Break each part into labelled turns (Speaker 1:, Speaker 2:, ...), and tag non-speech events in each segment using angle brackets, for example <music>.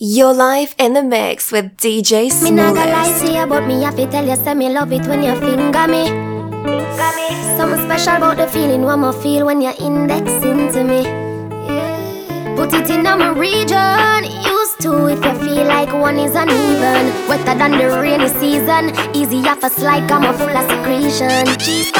Speaker 1: You're live in the mix with DJ
Speaker 2: Me not gonna lie to you, but me have to tell you, say me love it when you finger me. Something special about the feeling one more feel when you're indexing to me. Put it in my region, used to if you feel like one is uneven. Wetter than the rainy season, easy off a slide, come on full of secretion. Cheese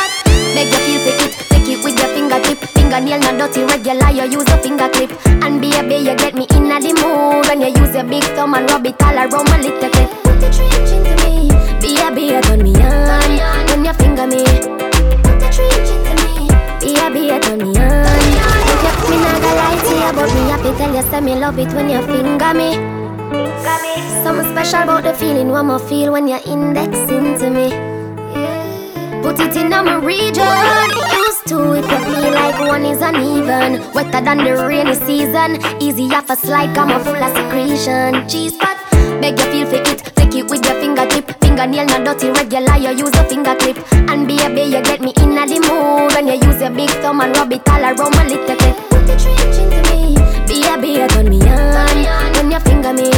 Speaker 2: beg you feel for it, take it with your fingertip. Fingernail not dirty, regular, you use a finger clip. And baby, you get me in the mood when you use your big thumb and rub it all around my little clip. Put the trench into me, baby, you turn me on when you finger me. Put the trench into me, baby, you turn me on. Me not gonna lie to you, but me happy tell you, say me love it when you finger me. Something special about the feeling one more feel when you're indexing to me. Put it in my region. Used to if you feel like one is uneven. Wetter than the rainy season. Easy off a slide, come on full of secretion. Cheese spot, beg you feel for it. Take it with your fingertip. Fingernail not dirty, regular, you use a finger clip. And baby, you get me in the mood when you use your big thumb and rub it all around my little clip. Put the trench into me, baby, you turn me on when you finger me.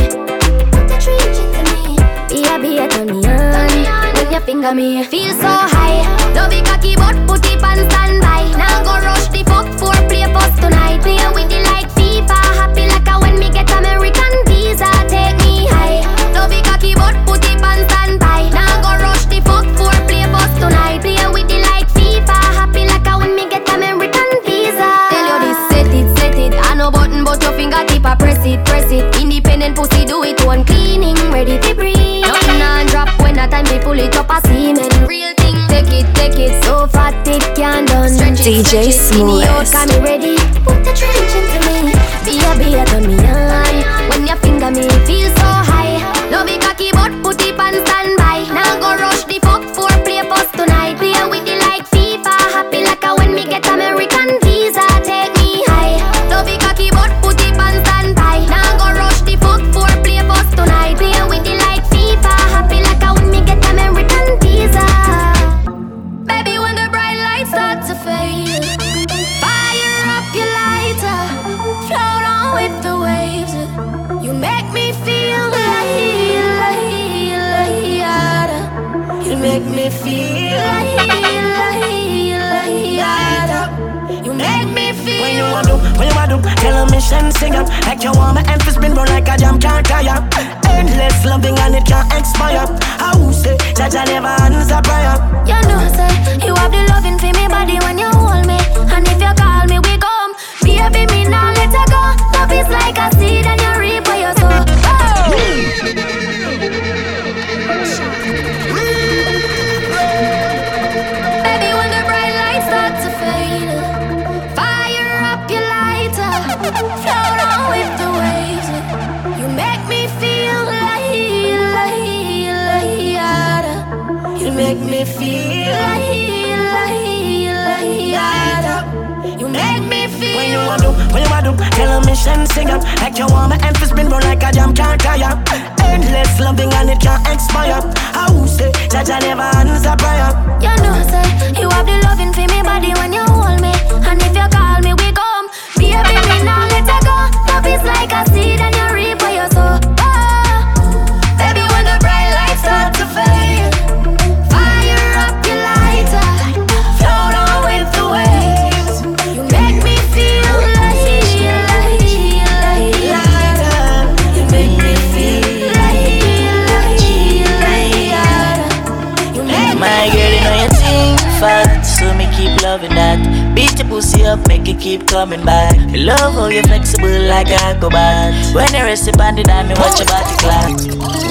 Speaker 2: Put the trench into me, baby, you turn me on when you finger me. Feel so high, love it cocky but put it on standby. Now go rush the fuck for play post tonight. Play with it like FIFA, happy like a when me get American
Speaker 1: DJ
Speaker 2: stretch it. Skinny got me ready. Put the trench into me. Be a be a turn me
Speaker 3: expire I will say, Jaja never answer prayer
Speaker 2: You know, say you have the loving for me body when you hold me, and if you call me, we come. Baby, me now let her go. Love is like a seed and you You make me feel like, like, like,
Speaker 3: You make me feel. When you want to, when you want to, tell a mission sing up Like you want my end to spin round like a jam can't tire Endless loving and it can't expire I will say, Jaja never answer prayer
Speaker 2: You know, say you have the loving for me body when you hold me, and if you call me, we come. Baby, me now let her go. Love is like a seed and you reap what you sow. Your
Speaker 4: pussy up, make it keep coming back. Me love how you're flexible like a acrobat. When you rest upon the dime, me watch your body clap.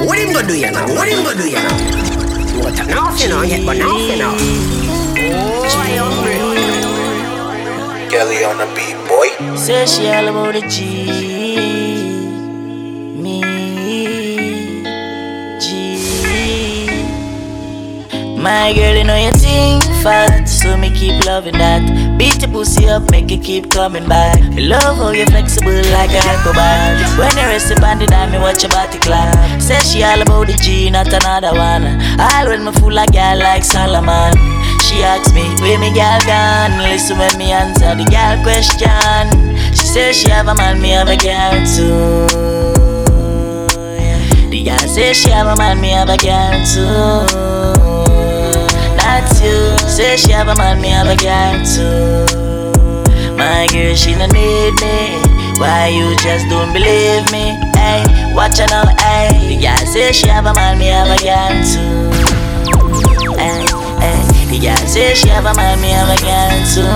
Speaker 5: What him go do you now? What him go do you now? What turn off you know? Get one off you know. Oh, I hungry.
Speaker 6: Kelly on the beat, boy.
Speaker 4: Say she all about the G. My girl, you know you think fat, so me keep loving that. Beat your pussy up, make it keep coming back. Me love how you're flexible like a acrobat. When you rest upon the dime, me watch your body clap. Say she all about the G, not another one. All when me fool a girl like Solomon. She asks me, where me girl gone? Listen when me answer the girl question. She says she have a man, me have a girl too. say she have a man, me have a girl too. That's you. Say she have a man, me have a girl too. My girl, she no need me. Why you just don't believe me? Hey, watch her now, hey. The girl say she have a man, me have a girl too. Hey, hey. The girl say she have a man, me have a girl too.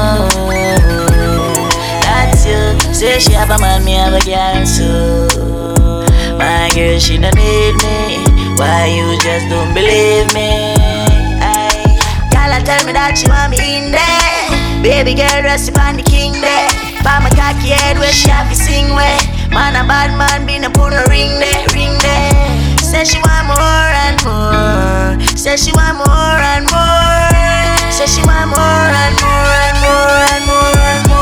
Speaker 4: That's you. Say she have a man, me have a girl too. My girl, she no need me. Why you just don't believe me? Tell me that she want me in there. Baby girl, rest upon the king there. By my cocky head where she have to sing way. Man, a bad man, be no put no ring there, ring there. Say she want more and more. Say she want more and more. Say she want more and more and more and more and more.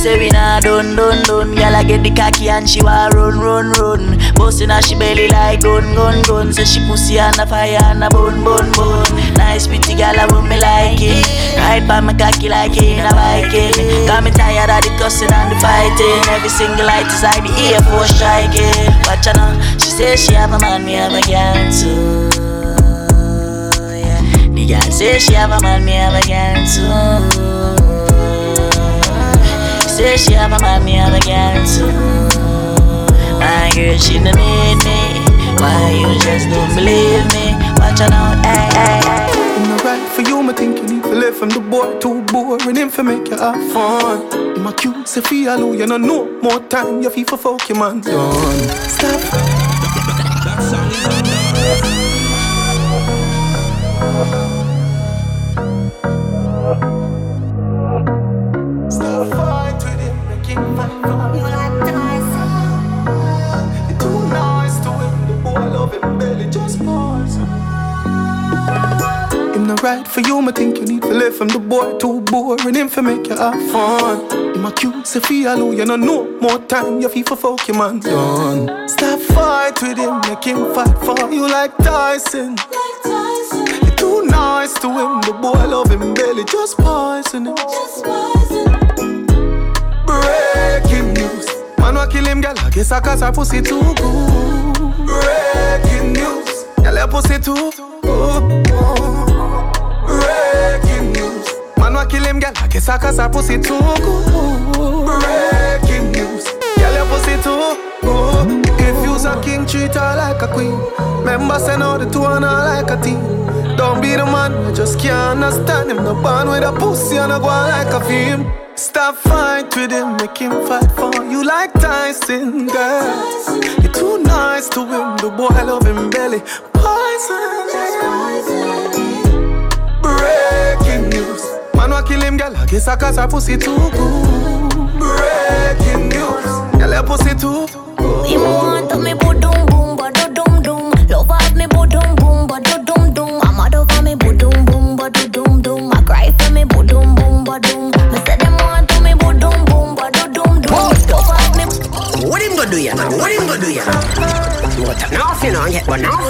Speaker 4: And say we nah done, done, done. Girl, I get the cocky and she want run, run, run. Bustin' her she belly like gun, gun, gun. Say she pussy on a fire and a bun, bun, bun. Nice pretty girl, I want me like it. Ride by my cocky like in a Viking. Got me tired of the cussing and the fighting. Every single light is like the Air Force striking. Watch her now, she say she have a man, me have a girl too. Yeah. The girl say she have a man, me have a girl too. Say she have a man, me have a girl too. My girl, she no need me. Why you just don't believe me? Watch her now, hey, hey, hey.
Speaker 7: It's right for you, me think you need to live from the boy too boring him for make you have fun. In my cute, say feel alone, you know no more time, you feel for fuck your man done. Stop. Stop right for you, me think you need to live from the boy too boring him for make you have fun. In my cute, feel alone, you know no more time, you feel for fuck your man done. Stop fight with him, make him fight for you like Tyson. You're too nice to him, the boy love him belly, just poison him. Breaking news, man wa kill him, girl, I guess I cause her pussy too good. Breaking news, girl, her pussy too good. Wa kill him, girl. I guess I cause her pussy too good. Breaking news. Girl, your pussy too good. If you's a king, treat her like a queen. Remember, say no, the two her like a team. Don't be the man, I just can't understand him. No band with a pussy and a go like a film. Stop fight with him, make him fight for you like Tyson, girl. You're too nice to him, the boy love him belly. Poison. Man wa kill him, girl. I guess I cause her pussy too good. Breaking news. Girl, her pussy too good.
Speaker 2: Him want to me boom boom, but do dum dum. Love have me boom boom, but do dum dum. I'm mad over me boom boom, but do dum dum. I cry for me boom boom, but dum. Me say them want to me boom boom, but do dum dum. Love have me.
Speaker 5: What him gonna do ya? What him gonna do ya now? You want to know if you know, get one off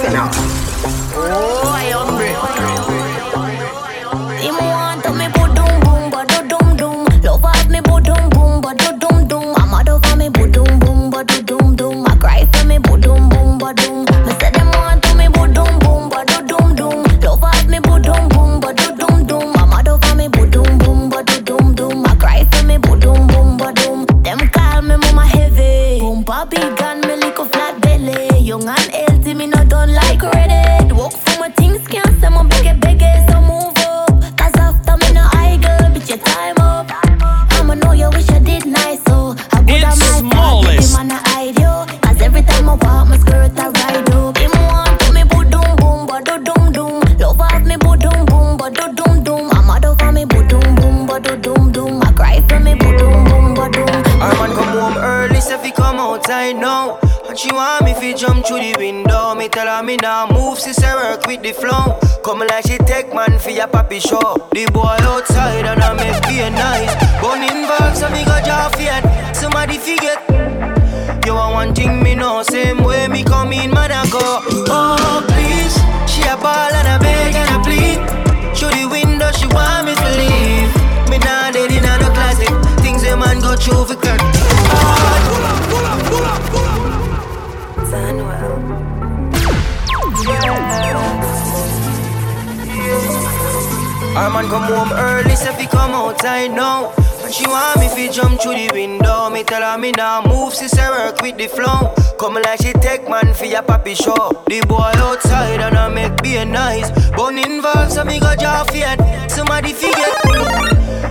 Speaker 8: Our man come home early, so fi come outside now. And she want me fi jump through the window. Me tell her me nah move, sister work with the flow. Come like she take man fi a papi show. The boy outside and I make be nice. Bun involved, so me go jaw fiat. Somebody forget.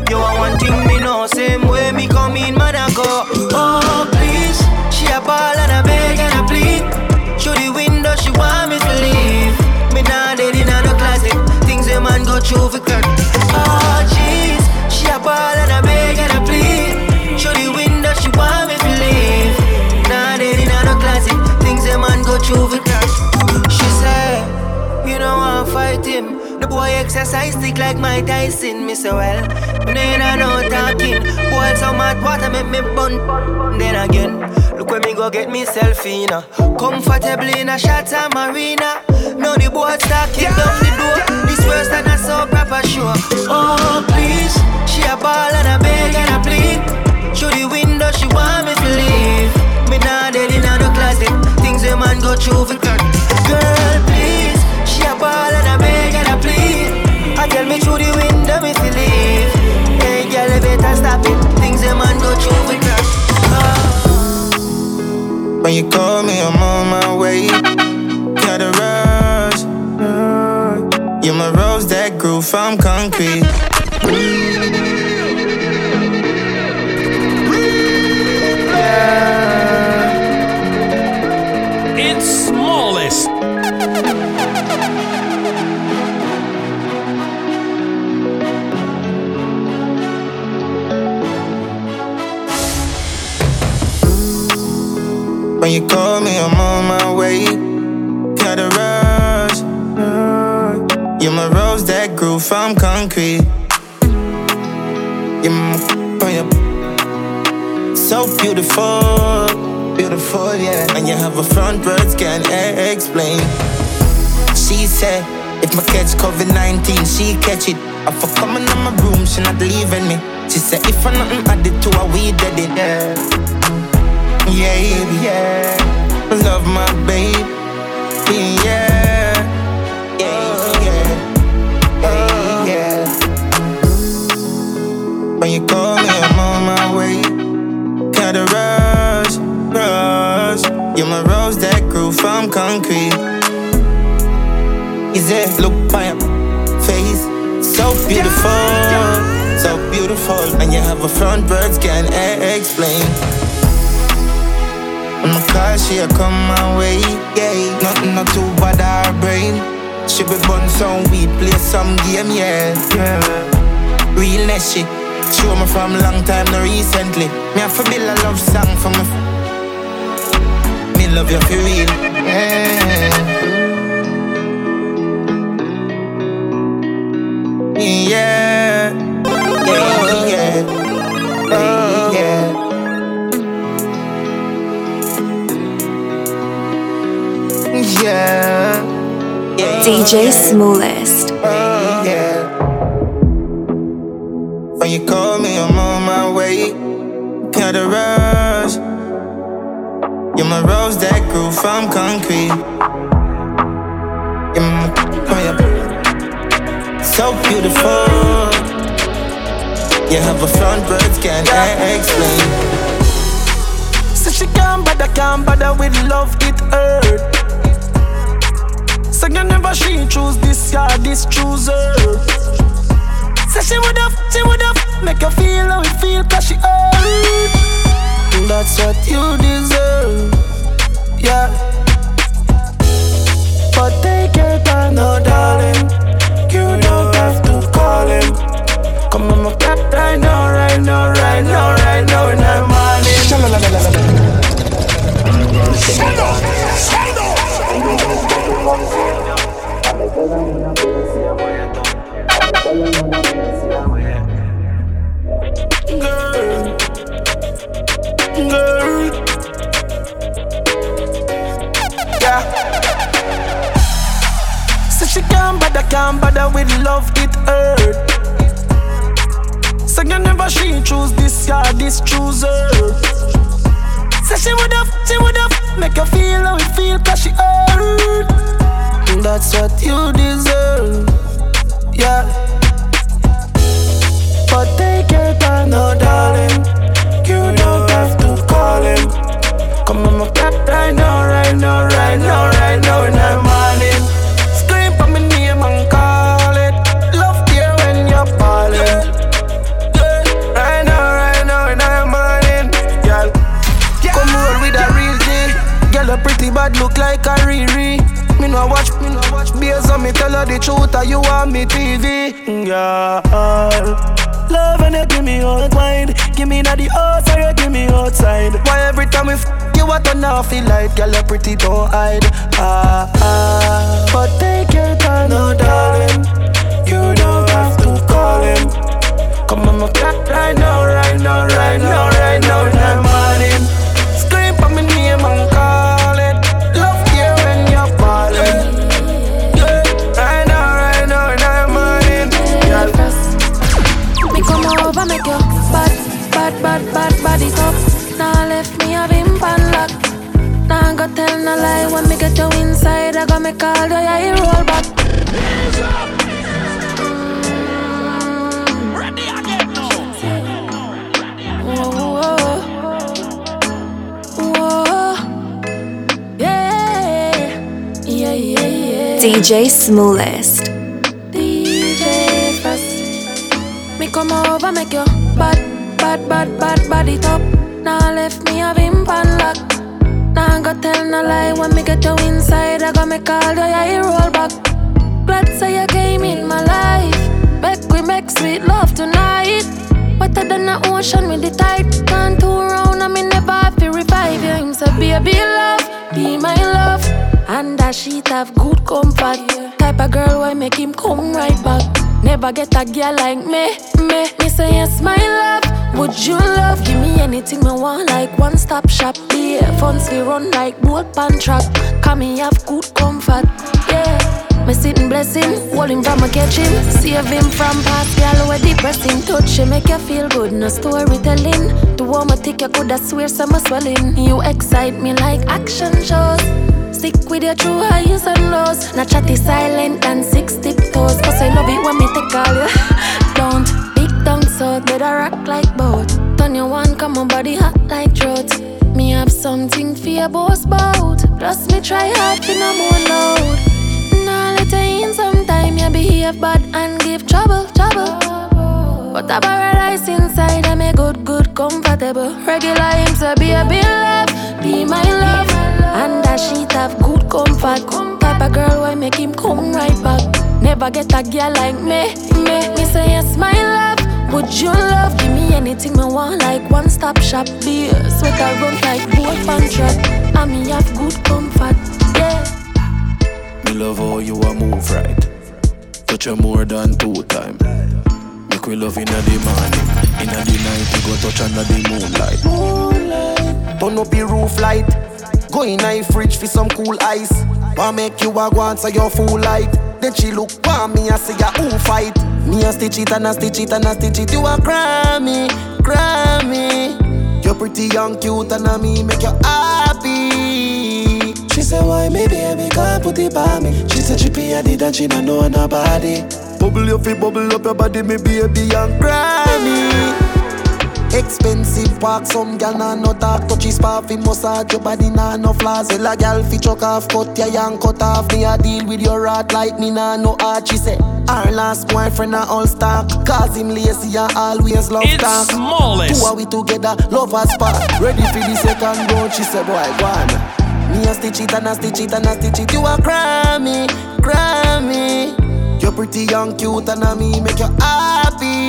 Speaker 8: You want one thing me know, same way me come in, man I go. Oh please, she a ball and a beg and a plead. For cut. Oh jeez, she a ball and a beg and a plead. Through the window, she want me to leave. Nah dead in no closet. Things a man go through for cut. She said, you want to fight him. The boy exercise stick like my Tyson. Me say well, me ain't no talking. Boy, some hot water make me bun. Then again. Look when me go get myself in a Comfortably in a Shatta Marina Now the boat start kick down the door This worse than a soap proper show Oh please. She a ball and a beg and a plead Through the window she want me to leave. Me nah dead in no closet. Things a man go through for cut Girl please. She a ball and a beg and a plead I tell me through the window me to leave. Hey girl better stop it. Things a man go through for cut oh.
Speaker 9: When you call me, I'm on my way. You're my rose that grew from concrete. she catch it. I for coming in my room, she not leaving me. She said, if I nothing added to her, we did it. Yeah, yeah, yeah. Love my baby. Yeah. Yeah, yeah. Yeah. When you call me, I'm on my way. Got a rush, rush. You're my rose that grew from concrete. Is it look? Beautiful, so beautiful. And you have a front words can't explain. When my car, she'll come my way. Yeah, nothing not too bad our brain. She be bun some weed, play some game, yeah. yeah. Realness she Show me from long time, no recently. Me have to build a love song for me. Me love you for real. Yeah.
Speaker 1: DJ Smallest.
Speaker 9: Oh, yeah. When you call me, I'm on my way. Gotta rush. You're my rose that grew from concrete. You're my, oh yeah. So beautiful. You have a front words can't explain.
Speaker 3: So she can't bother, can't bother with love, it hurt. So you never she choose this guy, this chooser. Say she would have, she would have make you feel how it feel, cause she hurt. That's what you deserve, yeah. But take your time, no darling. You don't have to call him. Come on, my back right now, right now, right now, right now, in the morning. Girl, girl, yeah. So she can't bother, can't bother with love, it hurt. So you never she choose this guy, this chooser. Say she would have, she would have make you feel how it feel, cause she hurt. That's what you deserve, yeah. The truth, or you want me TV, girl. Love when you give me out wine Give me that the or you give me outside. Why every time we f you what turn off feel like Girl you pretty don't hide. Ah, ah. But take your time no darling. You don't have to call him. Come on my right now, right now, right now, right now, in the
Speaker 10: bad, bad, bad, body top. Now left me a him pan lock. Now go tell no lie when me get you inside. I got me call you, yeah, roll back. Mm.
Speaker 11: Ready again now.
Speaker 10: Whoa, whoa, yeah, yeah, yeah, yeah.
Speaker 1: DJ Smallest.
Speaker 10: come over, make you bad, bad, bad, bad, body top. Now left me a him pan lock. Now go tell no lie when me get you inside. I got me call you, yeah, you roll back. Glad say you came in my life. Make we make sweet love tonight. Wetter than the ocean with the tide. Turn around, I me never have to revive you. Him say, baby love, be my love. And that sheet have good comfort. Type of girl why make him come right back. Never get a girl like me, me. Me say yes, my love. Would you love? Give me anything me want, like one stop shop. Yeah, funds we run like boat pan track. Come me have good comfort, yeah. Me sitting blessing, hold him from a catching, him from past girl where depressing. Touch him, make you feel good, no storytelling. The warm I think you coulda swear some swelling. You excite me like action shows. Stick with your true highs and lows. Not chatty silent and six tiptoes. Cause I love it when me take all you. <laughs> Don't so better rock like boat. Turn your one, come on body hot like drought. Me have something for your boss boat. Plus me try hard for no more load. Now let in sometime you behave bad and give trouble, trouble. But a paradise inside, I'm a good, good, comfortable. Regular him say, uh, be a be love, be my love. And that sheet have good comfort. Type of girl why make him come right back. Never get a girl like me, me. Me say yes, my love. Would you love? Give me anything me want, like one stop shop. Be a sweater run like boat pan track. And me have good comfort, yeah.
Speaker 3: Me love how you a move right. Touch you more than two time. Make we love inna the morning, inna the night. We go touch under the moonlight. Moonlight. Turn up the roof light. Go in a fridge for some cool ice. Wanna make you a go answer your full light. Then she look for me and say, ya who fight? Me a stitch it and a stitch it and a stitch it. You a Grammy, Grammy. You're pretty young, cute and a me make you happy. She said, why me baby can't put it by me? She said, she pay a did and she don't know nobody. Bubble your feet, bubble up your body, me baby young Grammy. Expensive park, some gal nah no talk Touchy spa fi massage your body nah no flaws Tell a gal fi chuck off, cut your young cut off Me a deal with your rat like me nah no art She say, our last boyfriend a all stock Cause him lazy and always love
Speaker 11: it's
Speaker 3: talk.
Speaker 11: smallest.
Speaker 3: Two are we together, lovers part Ready for the second round, she said boy, go on. Me a stitch it and a stitch it and a stitch it. You a Grammy, Grammy. You're pretty young, cute and a me make you happy.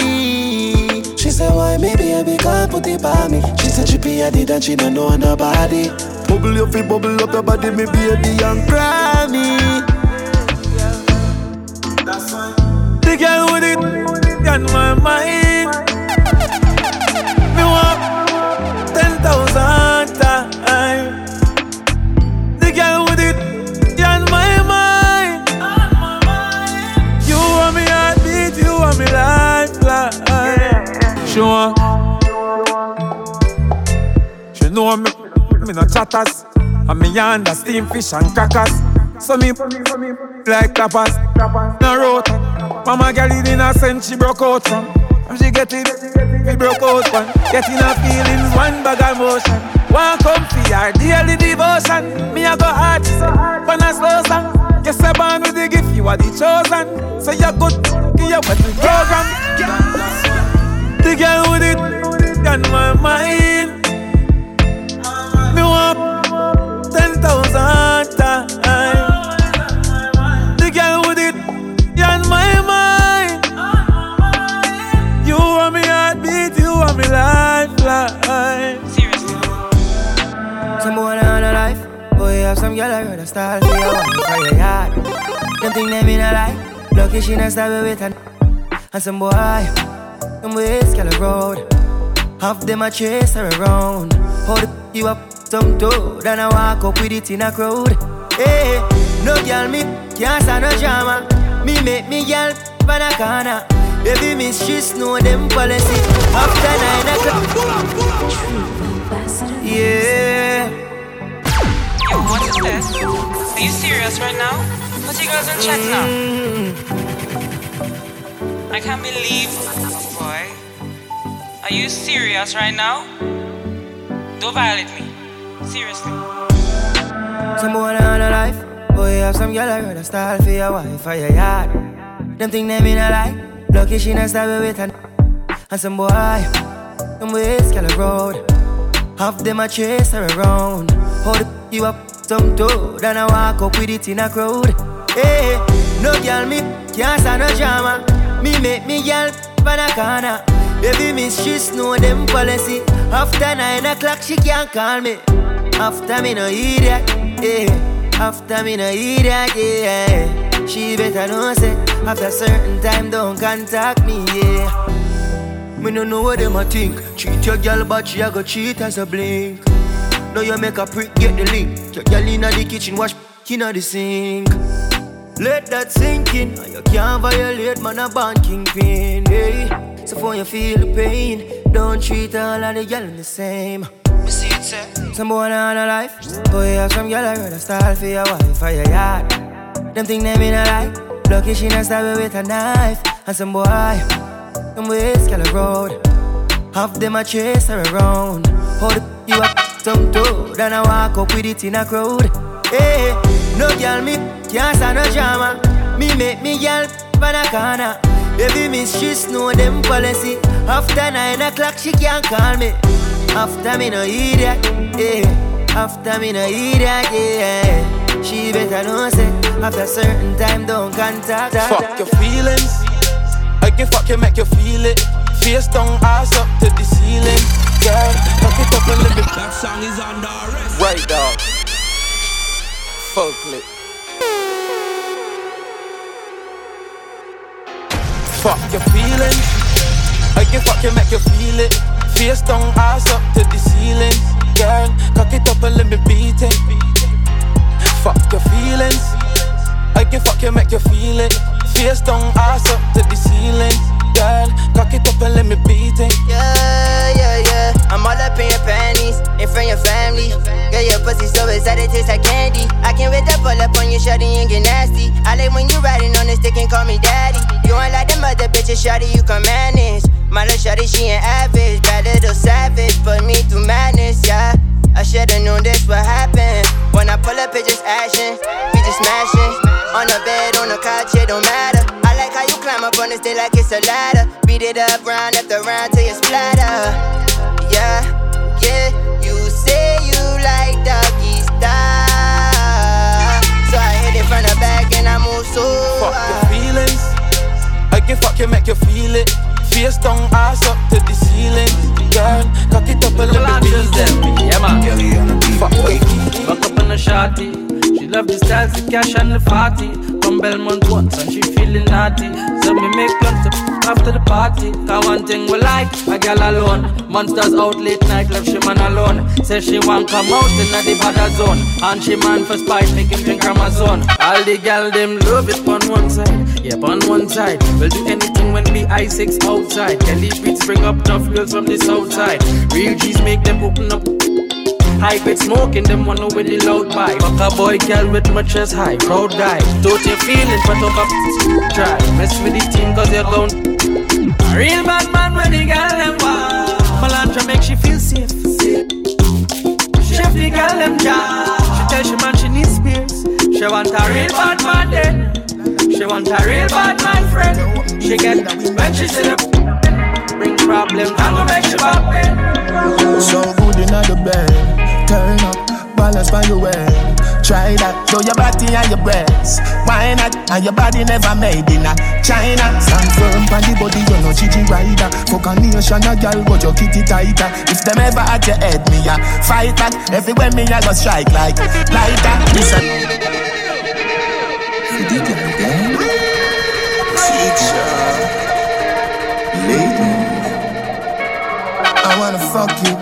Speaker 3: She said, why me baby can't put it by me? She said she pay a did and she don't know nobody. Bubble your feet, bubble up your body, me baby and cry The girl with it on my mind. Me want ten thousand times. The girl with it on my mind. You want me heartbeat, you want me lifeline. Want She know me Me no chatters And me under steam fish and crackers So me like tapas No road Mama girl is sense she broke out from.
Speaker 12: And she get it, we broke out one. Getting her feelings, one bag of motion. One comfy, our daily devotion. Me I go hard, when I slow song. Yes, I born with the gift, you are the chosen. So you're good, you're with the program. The girl with it, on my mind. Me want
Speaker 8: 10,000. Some girl I rather style for your wife for your yard. Them think them in a lie. Lucky she not stab with an and some boy. Them ways girl road. Half them a chase her around. Hold you up some toad and I walk up with it in a crowd. Hey, no girl me can't stand no drama. Me make me girl pan a corner. Baby miss she know them policy. After nine o'clock. Yeah.
Speaker 13: What is this? Are you serious right now? Put your girls in chat now. I can't believe, boy. Are you serious right now? Don't violate me. Seriously.
Speaker 8: Some boy on a life. Boy, have some girl I rather style for your wife or your yard. Them think them in a lie. Lucky she not stab with an and some boy. Them ways girl road. Half them a chase her around. Hold you up some toad and I walk up with it in a crowd. Hey, no girl me can't stand no drama. Me make me girl pan a corner. Baby she know them policy. After nine o'clock she can't call me. After me no idiot, yeah. After me no idiot, yeah. She better know say after certain time don't contact me, yeah. Me no know what them a think. Cheat your girl, but she a go cheat as a blink. Now you make a prick get the link. Your girl inna the kitchen, wash inna the sink. Let that sink in. You can't violate man a band kingpin. Hey. So for you feel the pain, don't treat all of the girl the same. Some boy on a life, boy have some girl I rather style for your wife or your yard. Them think them in a lie, lucky she not stab with a knife. And some boy, them ways girl road. Half them a chase her around. Hold it you up some toad and I walk up with it in a crowd. Hey, no girl me can't stand no drama. Me make me girl pan a corner. Baby miss she know them policy. After nine o'clock she can't call me. After me no idiot, yeah. After me no idiot, yeah. She better know say after certain time don't contact.
Speaker 9: Fuck your feelings. I can fuck you, make you feel it. Face down, ass up to the ceiling. Girl, knock it up and let me.
Speaker 11: That song is under arrest.
Speaker 9: Right, dog. Full clip. Fuck your feelings. I can fuck you, make you feel it. Face down, ass up to the ceiling. Girl, cock it up and let me beat it. Fuck your feelings. I can fuck you, make you feel it. Face down, ass up to the ceiling. Girl, cock it up and let me beat it.
Speaker 14: Yeah, yeah, yeah. I'm all up in your panties, in front of your family. Girl, your pussy so excited, tastes like candy. I can't wait to pull up on you, shawty, and get nasty. I like when you riding on the stick and call me daddy. You ain't like them other bitches, shawty, you can manage. My little shawty, she ain't average, bad little savage, put me through madness, yeah. I should've known this would happen. When I pull up, it's just action. We just smashing. On the bed, on the couch, it don't matter. I like how you climb up on this thing like it's a ladder. Beat it up round after round till you splatter. Yeah, yeah. You say you like doggy style. So I hit it from the back and I move so
Speaker 9: Fuck your feelings. I can fuck you, make you feel it. Face down, ass up to the ceiling. Girl, cock it up and let me beat it.
Speaker 15: Yeah, man.
Speaker 9: Fuck it.
Speaker 15: Back up on a shorty. She love the styles, the cash and the party. From Belmont once and she feeling naughty. So me make plans to after the party. Cause one thing we like, a girl alone. Monsters out late night, left she man alone. Say she want come out in the bad zone. And she man for spite, make him drink Amazon. All the gal them love it on one side. Yep, on one side. We'll do anything when we I6 outside. Kelly beats bring up tough girls from the south side. Real G's make them open up. Hype it smoking, them one with the loud pipe. Fuck a boy, girl with my chest high, proud guy. Don't you feel it, but up try. Mess with the team cause you're gone. A real bad man when the girl them want. Melandra make she feel safe. Chef the girl them job. She tell she man she needs spears. She want a real bad man then. She want a real bad man friend. She get when she see the bring problems. I'm gonna make she pop
Speaker 16: So good in the bed, turn up, balance by your way. Try that, show your body and your breasts. Why not? And your body never made in a China. Stand firm on the body, you know Gigi rider. Fuck a nation, a girl, but your kitty tighter. If them ever at your head, me a fight back. Everywhere me a go strike like lighter. Listen. Teacher, lady, I wanna fuck you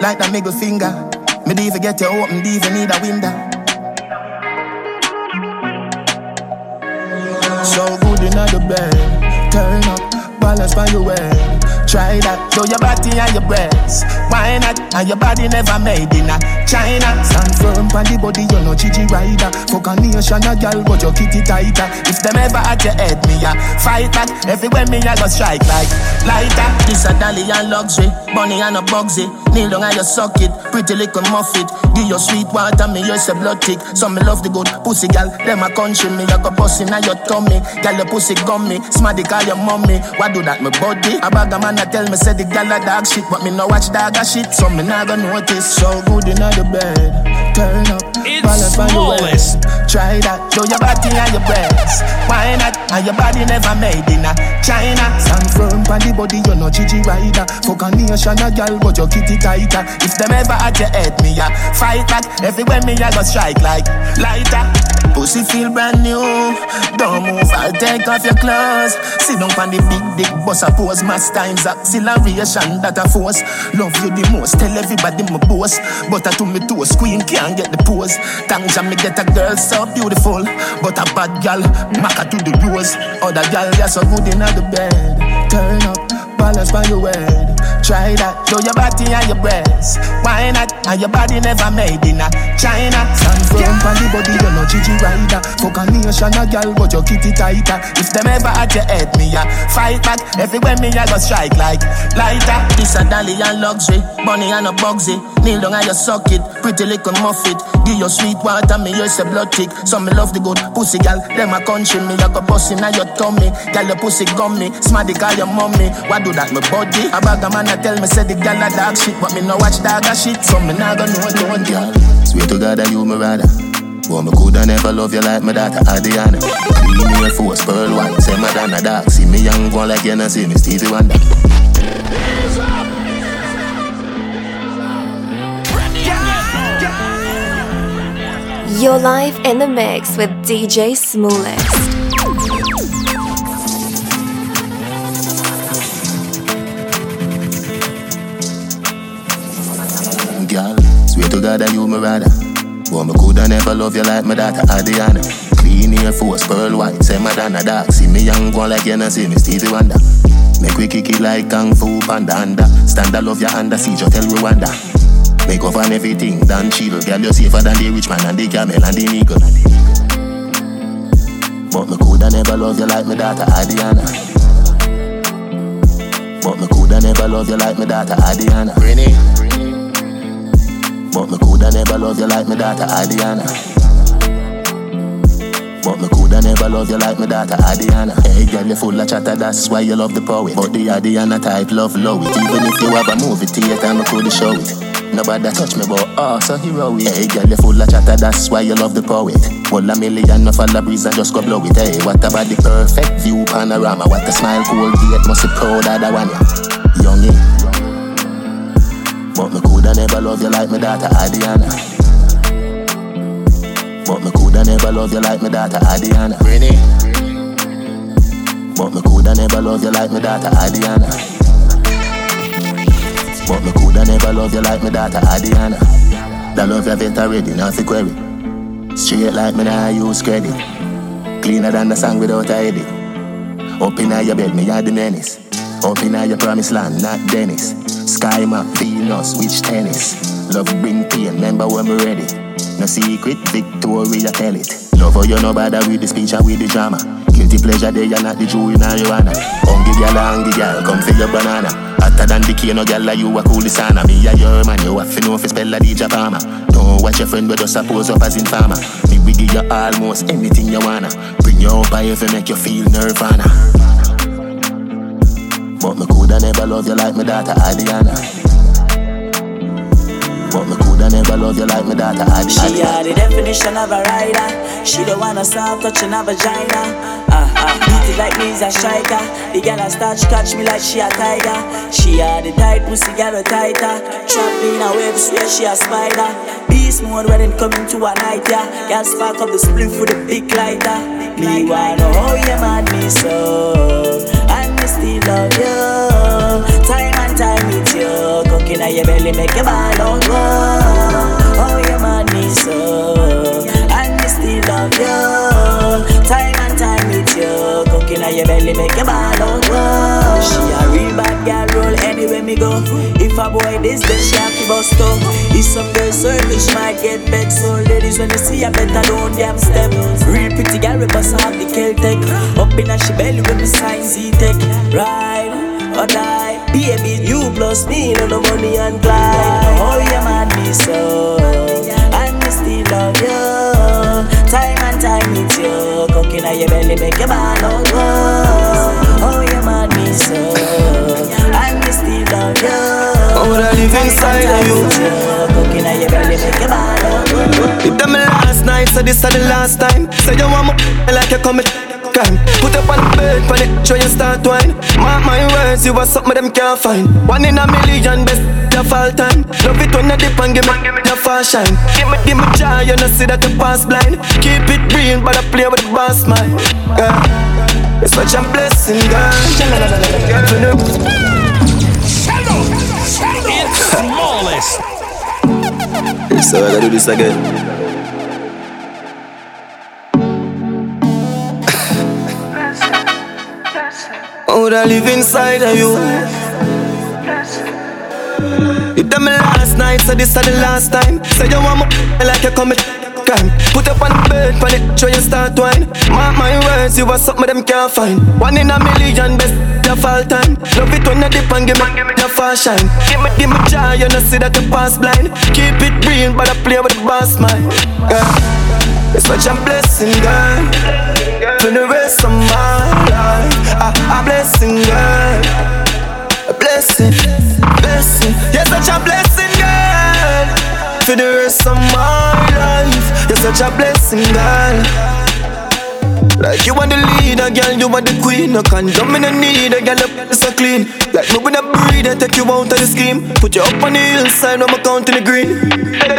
Speaker 16: like that middle finger. Me even get you open, even need a window. So good in the bed, turn up, balance by your way. Try that, show your body and your breasts. Why not? And your body never made in a China. Stand firm on the body, you know Gigi rider. Fuck a nation, a girl, but your kitty tighter. If them ever at your head, me a fight back. Everywhere me a go strike like lighter. This a dolly and luxury, bunny and a bugsy. Kneel down and you suck it, pretty little muffet. Give your sweet water, me use a blood tick. Some me love the good pussy gal, them a country me. I go bustin' on your tummy, gal your pussy gummy. Smarty call your mommy, why do that, my body? A bag of man tell me say the gal a dog shit, but me no watch dog a shit, so me nah go notice. So good in the bed, turn up, balance by your waist. Try that, show your body and your breasts. Why not? And your body never made in a China. Stand firm on the body, you know Gigi rider. Fuck a nation a gal, but your kitty tighter. If them ever at your head, me a fight back. Everywhere me a go strike like lighter. Pussy feel brand new. Don't move, I'll take off your clothes. Sit down on the big dick, bust a pose. Mass times acceleration that I force. Love you the most, tell everybody my boss. But I to me to a queen can't get the pose. Thanks me get a girl so beautiful, but a bad gal, maca to the rose. Other gal, you're so good in the bed. Turn up, balance by your head. Try that, show your body and your breasts. Why not? And your body never made in a China. Stand firm on the body, you know Gigi rider. Fuck a nation, a gal, but your kitty tighter. If them ever at your head, me a fight back. Everywhere me a go strike like lighter. This a dolly and luxury, bunny and a bugsy. Kneel down and you suck it, pretty little muffet. Give your sweet water, me use a blood tick. Some me love the good pussy gal, them a country me. I go bustin' on your tummy, gal your pussy gummy. Smarty call your mommy, why do that me body? A bag of man a tell me say the gal a dog shit, but me no watch dog a shit, so me nah go know no girl.
Speaker 11: Swear to God that you me rather. Boy, me coulda never love you like my daughter Adriana. Clean Air Force, Pearl White, say Madonna dark. See me young one like you, know see me Stevie Wonder.
Speaker 1: You're live in the mix with DJ Smallest.
Speaker 11: To God that you me rather. Boy, me coulda never love you like my daughter Adriana. Clean Air Force, Pearl White, say Madonna dark. See me young one like you, know see me Stevie Wonder. Make we kick it like Kung Fu Panda under. Stand I love your under, see you tell Rwanda. Make off on everything, done chill. Girl, you safer than the rich man and the camel and the nigga. But me coulda never love you like my daughter Adriana. But me coulda never love you like my daughter Adriana. Renee. But me coulda never love you like my daughter Adriana. But me coulda never love you like my daughter Adriana. Hey girl, you full of chatter, that's why you love the poet. But the Adriana type love low it. Even if you have a movie theater, me coulda show it. Nobody touch me, but oh, so heroic. Hey, girl, you full of chatter, that's why you love the poet. One a million, fall a breeze and just go blow it. Hey, what about the perfect view panorama? What a smile, cool gate, must be proud of that one, yeah. Me coulda never love you like my daughter Adriana. But me coulda never love you like my daughter Adriana. Renee. But me coulda never love you like my daughter Adriana. But me coulda never love you like my daughter Adriana. That love you vet already, not fi query. Straight like me nah use credit. Cleaner than the song without a edit. Up inna your bed, me are the menace. Up inna your promised land, not Dennis. Sky map, Venus, which tennis. Love bring pain, remember when we ready. No secret, Victoria tell it. Love how you no bother with the speech and with the drama. Guilty
Speaker 16: pleasure day, you're not the Jew in Ariana. Hungry gal, hungry gal, come for your banana. Hotter than the cane, no gal like you a cool sana. Me a your man, you to know you spell a DJ Palmer. Don't watch your friend, but just suppose up as in farmer. Me we give you almost anything you wanna. Bring you up high if you make you feel nirvana. But me coulda never love you like my daughter Adiana. But me coulda never love you like my daughter Adi.
Speaker 4: She are the definition of a rider. She don't wanna stop touching her vagina. Ah ah, beat it like me's a striker. The girl a start catch me like she a tiger. She are the tight pussy girl a tighter. Trapped in a web, swear she a spider. Beast mode when it coming to a night, yeah. Girl spark up the spliff with a big lighter. Me wanna how you mad me so, me love you. Time and time with you, cooking at your belly make your ball out go. Oh, you mad me so, and me still love you. Time and time with you, cooking at your belly make your ball out go. She a real bad girl, roll anywhere me go. If a boy this, then she have to bust up. If some girl service, she might get back. So ladies, when you see a better don't damn step. Real pretty girl, we must have the Celtic. Up in a she belly with me sign Z-Tech. Ride or die. Baby, you plus me, no no money and Clyde. Oh, you mad me so, and me still love you. Time and time it's you, cooking at your belly make your out go. Oh, you mad me so, and love you.
Speaker 3: I wanna live inside of you.
Speaker 4: Cooking at your belly make your ball.
Speaker 3: It done me last night, so this is the last time. Say you want me like you come crime. Put up on the bed, on it, show you start wine. Mark my words, you are something them can't find. One in a million, best the fall time. Love it when you dip and give me the fast shine. Give me, give me joy, you know see that you pass blind. Keep it real, but I play with the boss mind. Yeah. It's such a blessing, girl.
Speaker 11: Smallest.
Speaker 3: So I gotta do this again. would I live inside of you? You done me last night, so this is the last time. Say you want me like you commit crime. Put up on the bed, on it, show you start wine. Mark my words, you are something them can't find. One in a million, best of all time. Love it when you dip and give me the fast shine. Give me, give me joy, you know see that you pass blind. Keep it real, but I play with the boss mind. Yeah. It's such a blessing, girl for the rest of my life. A, a blessing, girl. A blessing, blessing. You're such a blessing, girl. For the rest of my life. You're such a blessing, girl. Like you want the leader, girl, you want the queen. No condom in the need, a girl up so clean. Like me when I breathe, I take you out of the scheme. Put you up on the hillside, I'm counting the green.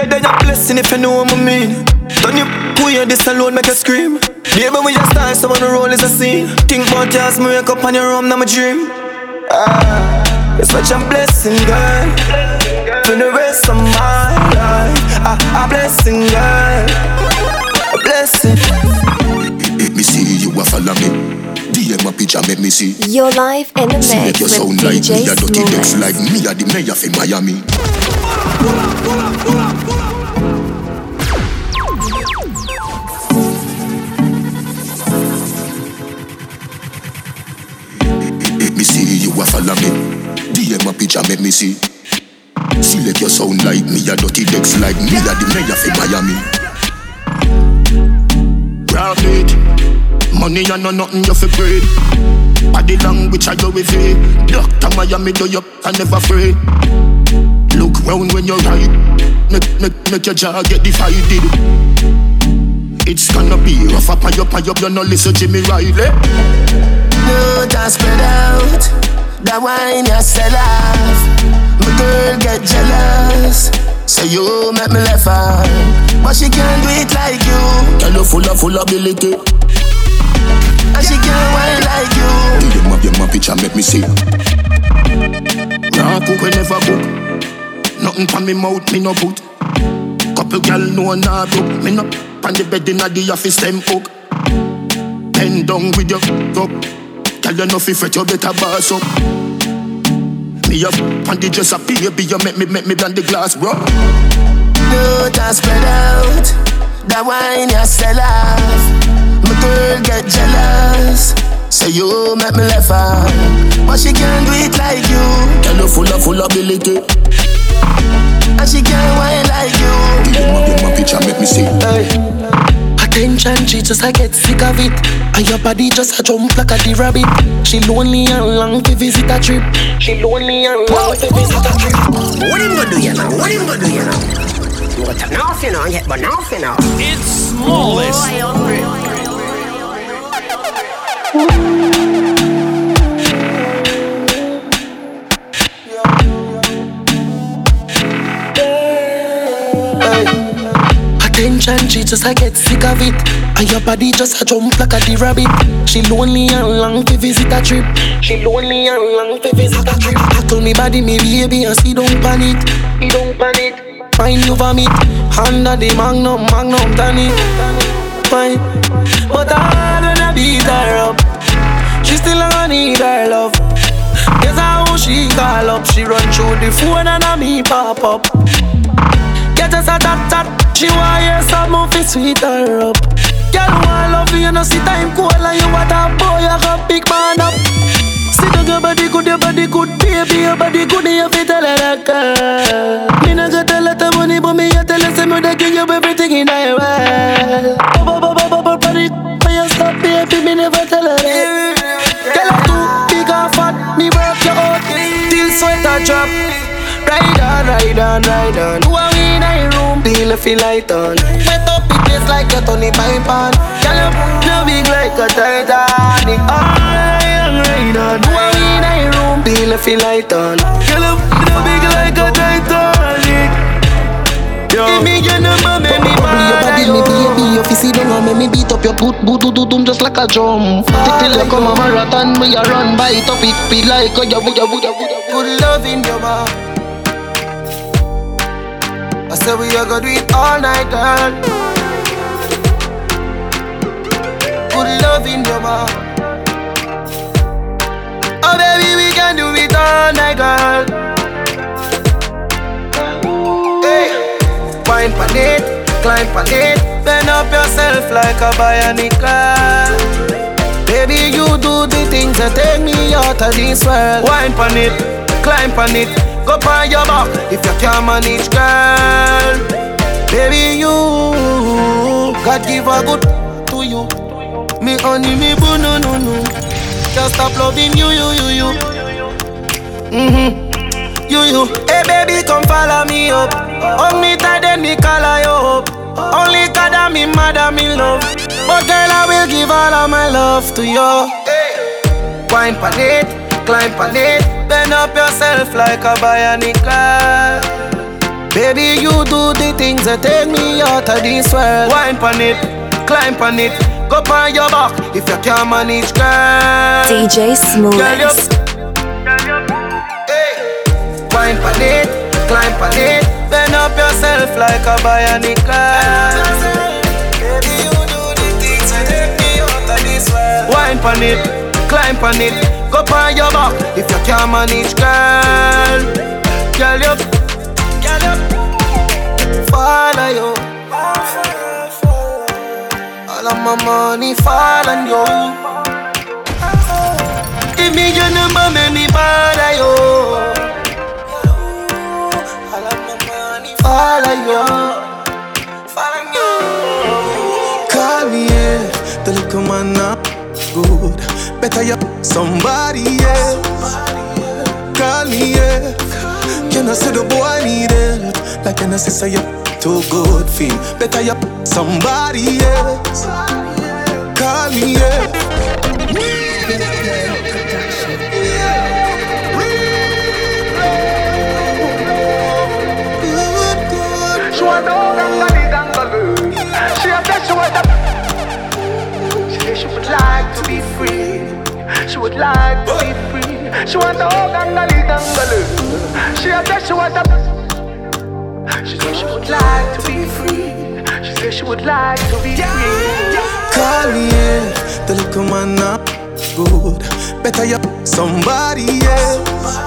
Speaker 3: Then you're blessing if you know what I mean. Don't you your this alone, make you scream. Baby, when you start, someone the roll is a scene. Think about you as me wake up on your room, now my dream. Ah, it's such a blessing, girl. For the rest of my life, ah, a blessing, girl. A blessing.
Speaker 16: Let me see you a follow me. DM a picture, make me see.
Speaker 1: Your life in the
Speaker 16: See make
Speaker 1: mix
Speaker 16: you
Speaker 1: with
Speaker 16: sound like
Speaker 1: DJ
Speaker 16: me, a dirty
Speaker 1: Smooth.
Speaker 16: next like me, a the mayor for Miami. Let me see you a follow me. DM a picture, make me see. Select your sound like me, a dirty decks like me, a the mayor for Miami. Profit, money and no nothing you fi breed. Body language I go with it. Doctor Miami do you I never afraid. Look round when you ride. Make, make, make your jaw get divided. It's gonna be rough up and up and up. You no listen Jimmy Riley.
Speaker 9: No, just spread out. The wine you sell off. My girl get jealous. Say you make me laugh out. But she can't do it like you.
Speaker 16: Girl, you full of full ability.
Speaker 9: And she can't wine like you.
Speaker 16: Give them up, give them a picture, make me see. Nah, cook we never cook. Nothing from me mouth, me no put. Couple gal know nah book. Me no on the bed inna the office them hook. Bend down with your up. Girl, you fi fret, you better boss up. Me up on the dress up, baby, you make me make me blend the glass, bro.
Speaker 9: No, just spread out. The wine you sell off. My
Speaker 16: girl get jealous. Say you make me laugh out, but she can't do it like you. Girl, you full of full ability, and she can't whine like you.
Speaker 17: Give me, me picture, make me see.
Speaker 3: Hey. Attention, she just I get sick of it. And your body just a jump like a the rabbit. She lonely and long to visit a trip. She lonely and long to visit a trip.
Speaker 5: What him gonna do you now? What him gonna do you now? What now you know, get but now you know.
Speaker 11: It's smallest.
Speaker 3: Oh, oh, oh, Attention, she just I get sick of it. And your body just a jump like a the rabbit. She lonely and long to visit a trip. She lonely and long to visit a trip. I told me body, me baby, and see don't panic. He don't panic. Find you vomit under the magnum, magnum, Danny. Fine, but I wanna beat her up. She still gonna need her love. Guess how she call up. She run through the phone and a me pop up. Get us a tap tap. She want hear some movie sweet her up. Girl want love you, no see time cold and you want a boy, you got big man up. See the your body good, your body good, baby, your body good, you fit tell her that girl. Me no got a lot of money, but me a tell her say me dey give you everything in the world. Bubble bubble bubble body, when you stop, baby, me never tell her that. Girl I'm too big and fat, me work you out till sweat a drop. Ride on, ride on, ride on. Who are in a room? Feel a feel light on. Wet up the place like a Tony Pipe on. Girl, you no big like a Titanic. Ride on, ride on. Who are we in a room? Feel a feel light on. Girl, you no big like a Titanic. Give me your number, make me Bubble your body, me baby. Your fizzy down and make me beat up your boot, boot, boot, boot, just like a drum. Till like come a marathon, me a run, bite up it, be like a ya, ya, ya, ya, Good love in your mouth. I said we are gonna do it all night, girl. Good love in your mouth. Oh baby, we can do it all night, girl. Hey, wine pan it, climb pan it, bend up yourself like a bionic girl. Baby, you do the things that take me out of this world. Wine pan it, climb pan it, go on your back if you can't manage, girl. Baby, you God give a good to you. Me honey, me boo, no, no, no. Just stop loving you, you, you, you. Mm-hmm. You, you. Hey, baby, come follow me up. Hug me tight, then me color you up. Only God and me mad me love. But girl, I will give all of my love to you. Wine pan climb on it, bend up yourself like a bionic girl. Baby, you do the things that take me out of this world. Wine on it, climb on it, go on your back if you can't manage, girl.
Speaker 1: DJ Smooth.
Speaker 3: wine on it, climb on it, bend up yourself like a bionic girl. Baby, you do the things that take me out of this world. Wine pan it, climb on it, go on your back if you can't manage, girl. Girl, you, girl, you, follow you. All of my money fall on you. Give me your number, make me bother you. Follow you, follow you.
Speaker 7: Call me, yeah. The little man not good. Better you somebody else. Call me, yeah. Can I say the boy need help? Like can I say say you too good feel? Better you somebody else. Call me, yeah.
Speaker 12: Would like to be free. She want gangali gangalu. She a said she want a. She said she would like to be free. She said she would like to be free.
Speaker 7: Call me, yeah. The little man not good. Better you somebody else.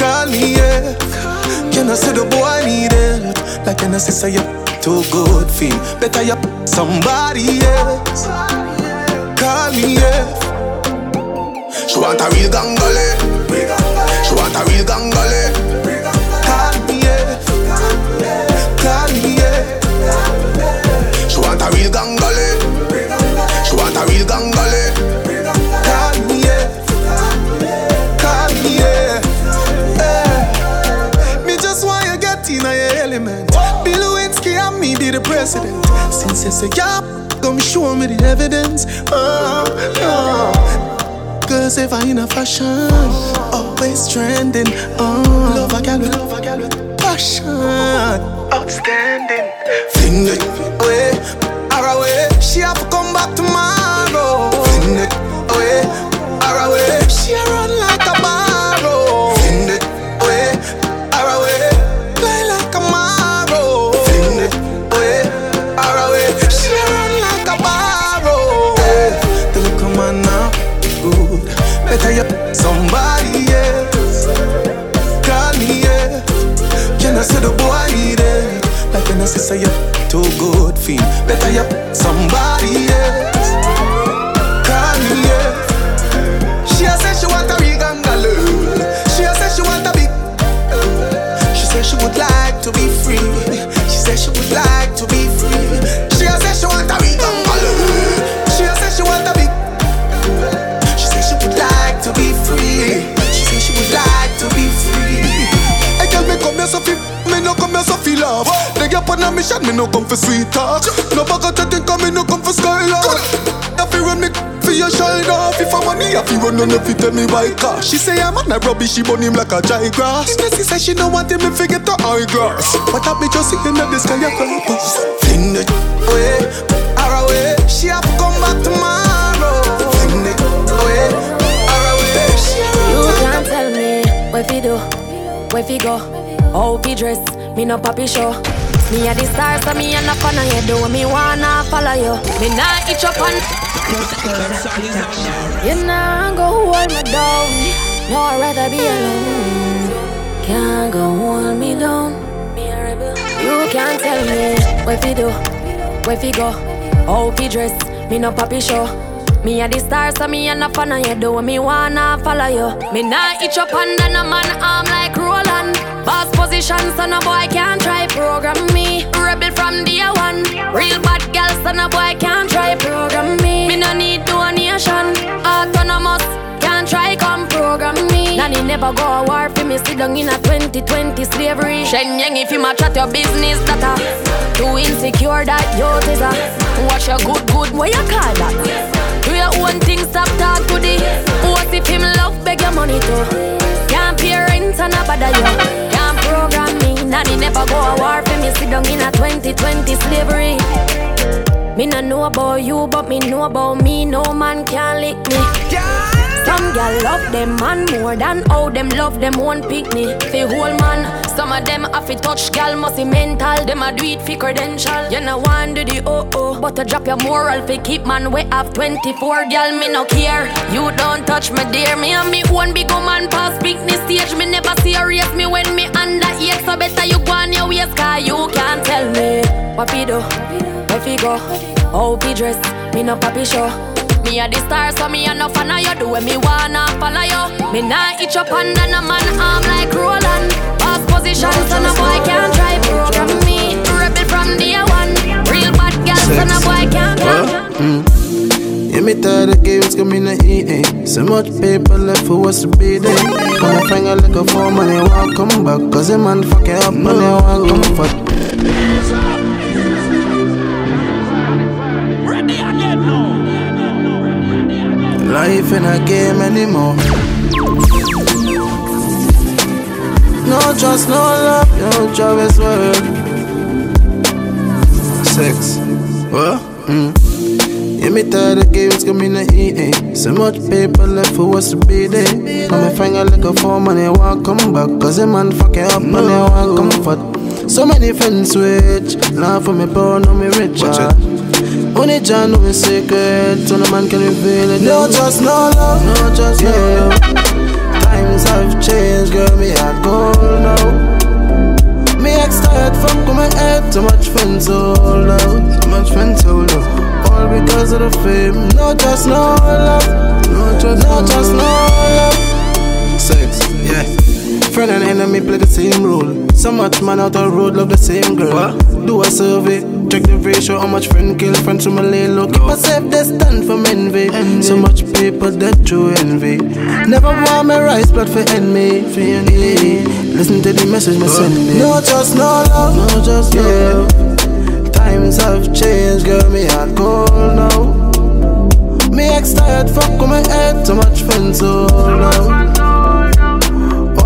Speaker 7: Call me, yeah. Can I say the boy need help? Like can I say say you too good feel? Better you somebody else. call me, yeah. She want a real gangale. She want a real gangale. She want a real gangale. She want a real gangale. The president. Since you say yeah, come show me the evidence. Oh, oh. Cause if I in a fashion, always trending. Oh, love a gal with love a gal with passion. Outstanding. Fling it away, her away. She have to come back tomorrow. Fling it away, her away. She run like a barrow. Say the boy it? Like when I say you too good, feel. Better you somebody else. Call me, yeah. She a say she want a big angaloo. She a say she want a big. Uh, she say she would like to be free. No come here so fi love. They get on a mission, me no come for sweet talk. No bag of chatting, come me no come for skylark. If you run me for your shine off, if I money, if you run on if you tell me why car. She say I'm on a rubbish, she burn him like a dry grass. Then she say she no want him to forget the eyeglass. But I be just sitting in the sky, I purpose. Fling it away, her away. She have to come back tomorrow. Fling it away, her away. She
Speaker 10: You can't tell me where fi do, where fi go, how fi dress. Me no papi show. Me a the star, so me a no fan of you. Do me wanna follow you. Me nah itch up on. You nah go hold me down. No, I'd rather be alone. Can't go hold me down. You can't tell me where fi do, where fi go, how fi dress. Me no papi show. Me a the star, so me a no fan of you. Do me wanna follow you. Me nah itch up under no man arm like Roland. Boss position, so no boy can't try program me. Rebel from day one. Real bad girl, so no boy can't try program me. Me no need donation. Autonomous, can't try come program me. Nanny never go a war for me. Sit down in a 2020 slavery. Shen Yang, if you match at your business, that a too insecure that you is a. Watch your good, good, what you call that? Own thing, stop talk to the What if him love beg your money too. Can't pay rent and a bother you Can't program me Nanny never go a war for me. Sit down in a 2020 slavery. Me no know about you but me know about me. No man can lick me gal love them man more than how them love them one picnic. Fi whole man, some of them have to touch gal must be mental. Them a do it fi credential. You know one do the oh oh, but to drop your moral fi keep man we have 24 gal me no care. You don't touch me dear, me and me one big woman pass picnic stage. Me never serious me when me under eight, so better you go on your waist 'cause you can't tell me what fi do, where fi go, how fi dress. Me no papi show. Me a the star, so me a no fan of you. Do what me wanna follow you. Me nah itch up under no man arm like Roland. Boss position, so no boy can try program me. Rebel from day one. Real bad girl, so no boy can
Speaker 17: Mm. Yeah, me tired of games coming to eat So much paper left for us to be there When I find a little for money, won't come back Cause the man fucking up and they want comfort Life in a game anymore No trust, no love, no job is work Sex, what? Mm. Yeah, me tired of games coming to eat eh. So much paper left for us to be there When me find a little for money, won't come back Cause the man fucking up and they want comfort So many friends switch Now for me poor, no me rich ah. Only John know me secret So no man can reveal it No trust, no love No trust, no love Times have changed, girl, me a gold now me ex tired from coming head Too much friends hold out Too much friends hold out All because because of the fame. No just no love. No just no, just no love. Sex, yeah. Friend and enemy play the same role. So much man out the road love the same girl. What? Do a survey, check the ratio, how much friend kill friend to my lay low. Keep a safe distance from envy. envy. So much paper that you envy. Never want me rise blood for enemy. For envy. Listen to the message me send No just no love, no just no love. Times have changed, girl, me heart cold now. Me ex tired, fuck with my head, too much fun so now.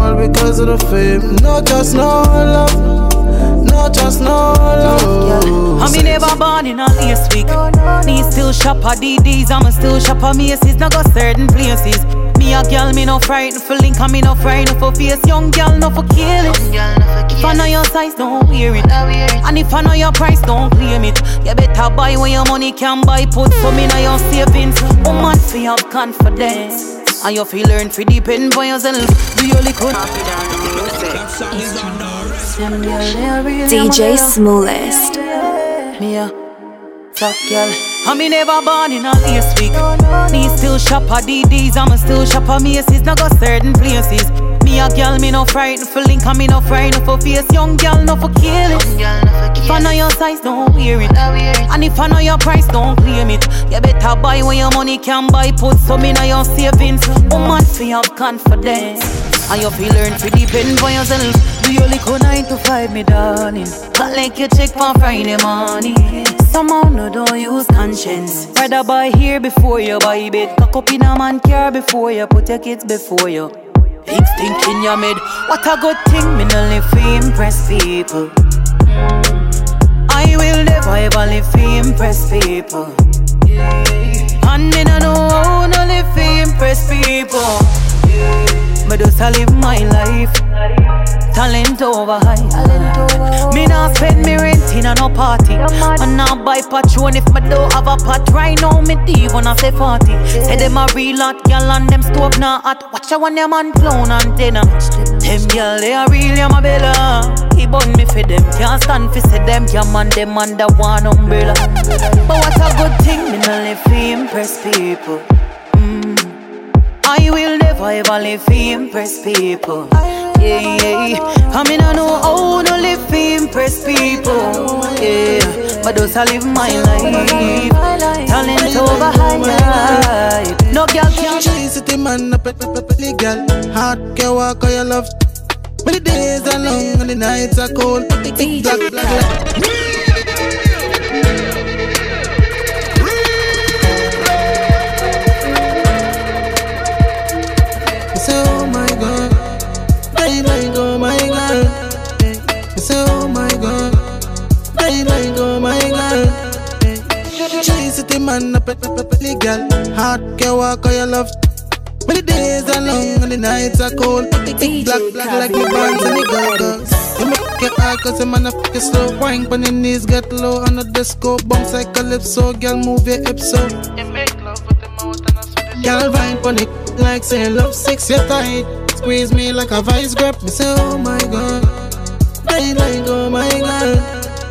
Speaker 17: All because of the fame, no just no love. No just no love.
Speaker 18: I me never born in a last week. Me still shop at DDs, I'm still shop at Macy's. Not go certain places. Me a girl, me no frightened for link, and me no frightened for face. Young girl, no for kill it. If I know your size, don't wear it. And if I know your price, don't claim it. You better buy when your money can buy. Put some in your savings. Woman, fi have confidence. And you feel learn fi depend on yourself. Do you only could?
Speaker 1: DJ Smallest.
Speaker 18: Me a top girl. I me never born in a last week. Me still shop at DDs, I'm a still shop at Macy's. Not go certain places. Me a girl, me no frightened for link, and me no frightened for face. Young girl, no for kill it. If I know your size, don't wear it. And if I know your price, don't claim it. You better buy when your money can buy. Put some in your savings. Woman, fi have confidence. And you feel learn to depend on yourself. Do your little nine to five, me darling. But like you check for Friday morning. Somehow no don't use conscience. Rather buy here before you buy bed. Cock up in a man car before you put your kids before you. Big stink in your mid. What a good thing, me no live to impress people. I will never ever live to impress people. And me no know how no live to impress people. Me just a live my life. Talent over high. Me not spend me rent in a no party. And now buy patron if me don't have a pot. Right now me deep when I say 40. Say them a real hot girl and them stove not hot. Watch out when them man clown antenna. Them girl they are real, yeah my bella. He bun me for them. Can't stand for say them yeah man them under one umbrella. But what a good thing me no live to impress people. I will never ever live to impress people. Yeah, yeah. I mean, I know how to live to impress people. Yeah, but those I live my life. Talent over high. No girl can
Speaker 17: chase it, man. Up at the girl. Hard can walk on your love. But the days are long and the nights are cold. Black, black, black. Say, oh my god, I like, oh my god. Chase it, man, up at the girl. Hard can walk on your love. But the days are long and the nights are cold. Big black, black like the bands and the go-go's. You make it hard cause the man a fucking slow. Wine on your knees, get low on the disco. Bounce like calypso, girl, move your hips so. You make love with the mouth and I swear Girl, vine on it like say love six, you tight. Squeeze me like a vice grip. Me say, oh my god. I like, oh my god.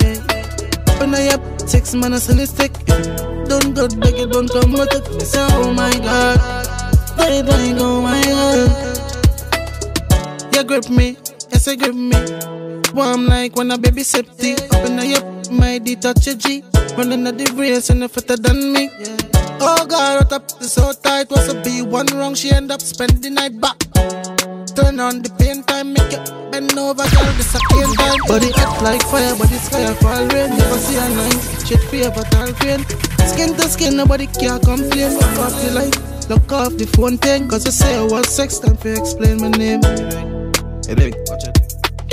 Speaker 17: Yeah. When I up six man, I send it stick. Don't go beg it, don't come with it. Me say, oh my god. I like, oh my god. You grip me, yes, you grip me. Warm like when a baby septic. Up in the up, my D touch a G. Running at the race and fitter than me. Oh God, what up so tight. Was a B one wrong, she end up spending night back. Turn on the pain time, make you bend over, girl. This a pain time. Body hot like fire, body sky fall rain. Never see a line, shit paper tall crane. Skin to skin, nobody can complain. Look off the light, look off the phone thing. Cause you say I was sex time for explain my name. Hey, baby, watch it.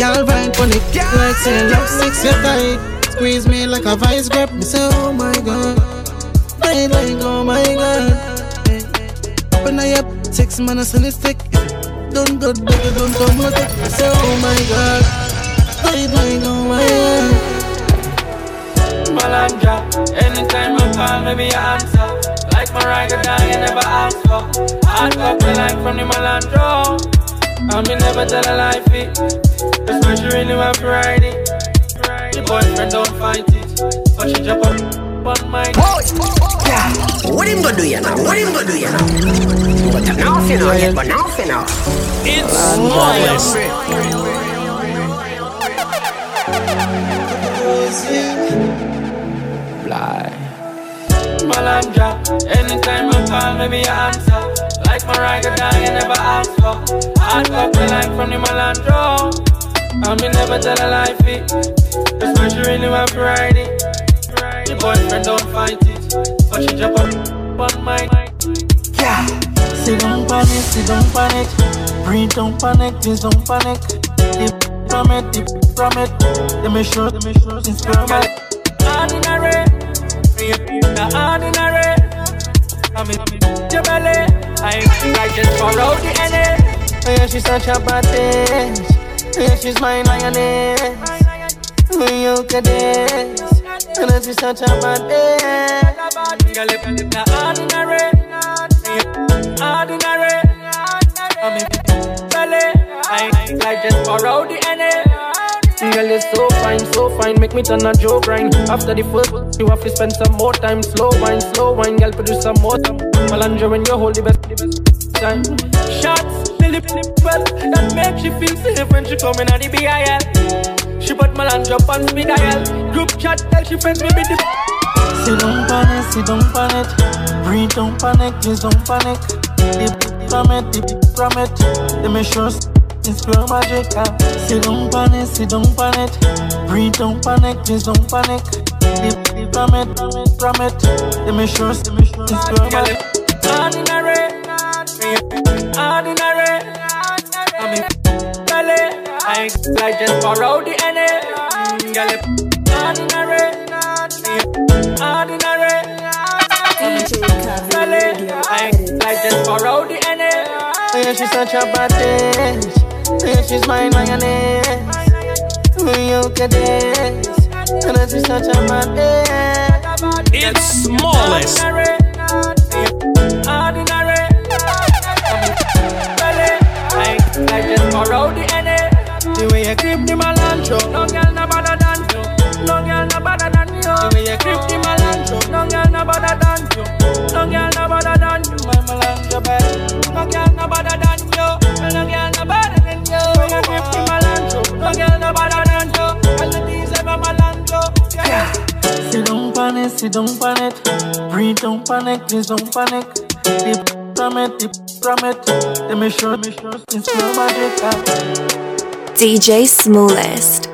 Speaker 17: Girl, vine on it, like say love six, you tight. Squeeze me like a vice grip. Me say, oh my god. I like, oh my god. In the up, six man, I send it stick. Baby, don't come with it. I say, oh my god. I like, oh my god.
Speaker 15: Malanja, anytime you call, maybe you answer. Like Mariah down, you never ask for. Hard copy like from the Malandro. And me never tell a lie fit. That's why she really want it. Your boyfriend don't fight it. But she jump up on my
Speaker 3: Yeah.
Speaker 5: What him gonna do you now? What him gonna do you now? But now you know, yeah, but now you know.
Speaker 11: It's flawless.
Speaker 15: Fly. Malanja, anytime I call, me me answer. Like my ride down, you never ask for. I got the line from the Malandro. And me never tell a lie, fit. That's why she really want to ride it. Your boyfriend don't fight it. But she drop up on mine.
Speaker 12: Yeah. Sit don't panic, sit don't panic. Breathe, don't panic, please don't panic. Deep <laughs> from it, deep <laughs> from it. Let me show, let me show, it's my
Speaker 15: Ordinary, the ordinary. I'm in belly. I I just follow the NA.
Speaker 12: Yeah, she's such a bad bitch. Yeah, she's my lioness. You could dance. And oh, she's such a
Speaker 15: the ordinary, ordinary. I'm belly. I I just follow the NA. Girl, you're so fine, so fine. Make me turn a Joe grind. After the first, you have to spend some more time. Slow wine, slow wine. Girl, produce some more time. Melange when you hold the best, the best time. Shots, Philip, well, that makes you feel safe when she coming at the BIL. She put melange up on speed dial. Group chat, tell she friends me be the.
Speaker 12: Sit don't panic, sit don't panic. Breathe, don't panic, please don't panic. Deep from it, deep from it. Let me show it's pure magic. Ah. Sit don't panic, sit don't panic. Breathe, don't panic, please don't panic. Deep from it, from it. Let me show, it's pure magic.
Speaker 15: Ordinary, ordinary. In belly. I I just borrow the NA. Girl, if ordinary, ordinary. I just borrow the.
Speaker 12: Oh yeah, she's such a bad bitch. Yeah, she's my lioness. You could dance. And she's such a bad bitch.
Speaker 11: It's smallest.
Speaker 15: Ordinary. I, just borrow the NA. The way you grip the malancho, no girl no better than you. No girl no better than you. The way you grip the malancho, no girl no better than you. No girl no better than you, my malancho bed. No girl no better than you. No girl no better than you. The way you grip the malancho, no girl no better than you. All the things ever malancho. Yeah.
Speaker 12: Sit don't panic, sit don't panic. Breathe, don't panic, please don't panic. Deep from it, deep from it. Let me show, me show, it's pure magic.
Speaker 1: DJ Smallest.